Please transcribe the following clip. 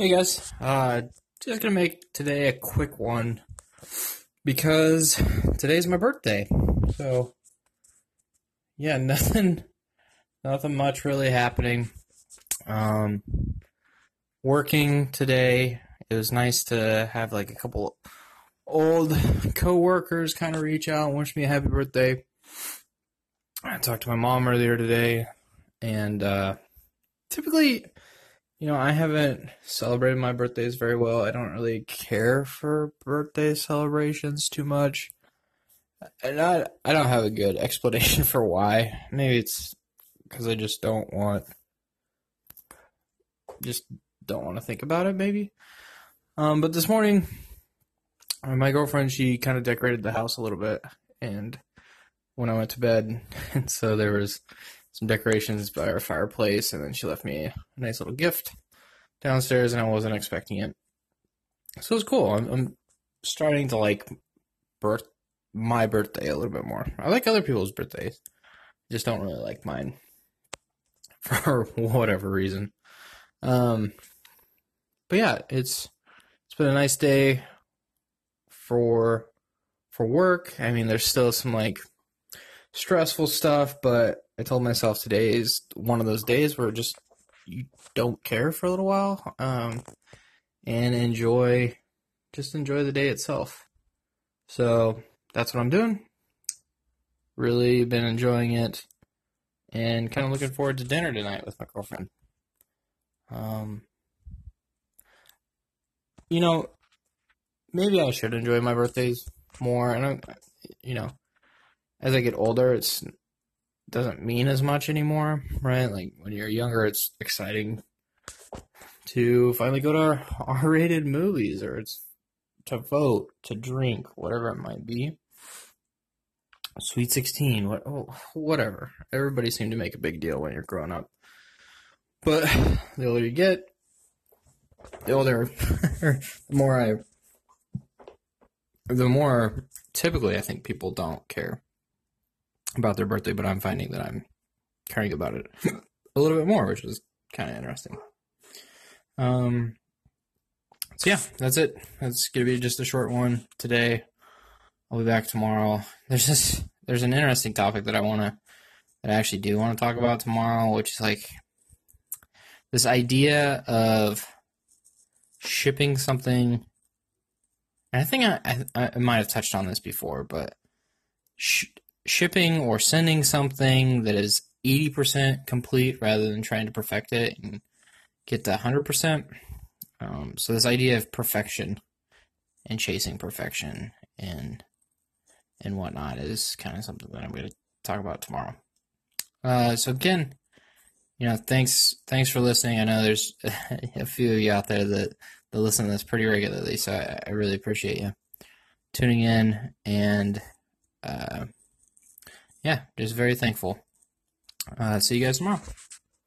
Hey guys, uh, just gonna make today a quick one because today's my birthday. So, yeah, nothing, nothing much really happening. Um, working today. It was nice to have like a couple old coworkers kind of reach out and wish me a happy birthday. I talked to my mom earlier today, and uh, typically you know, I haven't celebrated my birthdays very well. I don't really care for birthday celebrations too much. And I, I don't have a good explanation for why. Maybe it's because I just don't want, just don't want to think about it, maybe. Um, but this morning, uh, my girlfriend, she kind of decorated the house a little bit. And when I went to bed, and so there was some decorations by our fireplace, and then she left me a nice little gift downstairs, and I wasn't expecting it. So it was cool. I'm, I'm starting to like birth my birthday a little bit more. I like other people's birthdays, just don't really like mine for whatever reason. Um, but yeah, it's it's been a nice day for for work. I mean, there's still some like stressful stuff, but I told myself today is one of those days where just you don't care for a little while, um, and enjoy, just enjoy the day itself. So that's what I'm doing. Really been enjoying it, and kind of looking forward to dinner tonight with my girlfriend. Um, you know, maybe I should enjoy my birthdays more, and I, you know, as I get older, it's doesn't mean as much anymore, right? Like when you're younger, it's exciting to finally go to R-rated movies, or it's to vote, to drink, whatever it might be. Sweet 16, what, oh, whatever. Everybody seemed to make a big deal when you're growing up. But the older you get, the older, the more I, the more typically I think people don't care about their birthday, but I'm finding that I'm caring about it a little bit more, which is kind of interesting. Um, so yeah, that's it. That's gonna be just a short one today. I'll be back tomorrow. There's this, there's an interesting topic that I want to, that I actually do want to talk about tomorrow, which is like this idea of shipping something. And I think I, I, I might have touched on this before, but sh- shipping or sending something that is 80% complete rather than trying to perfect it and get to 100%. Um, so, this idea of perfection and chasing perfection and and whatnot is kind of something that I'm going to talk about tomorrow. Uh, so again, you know, thanks thanks for listening. I know there's a few of you out there that, that listen to this pretty regularly, so I, I really appreciate you tuning in and uh, yeah, just very thankful. Uh, see you guys tomorrow.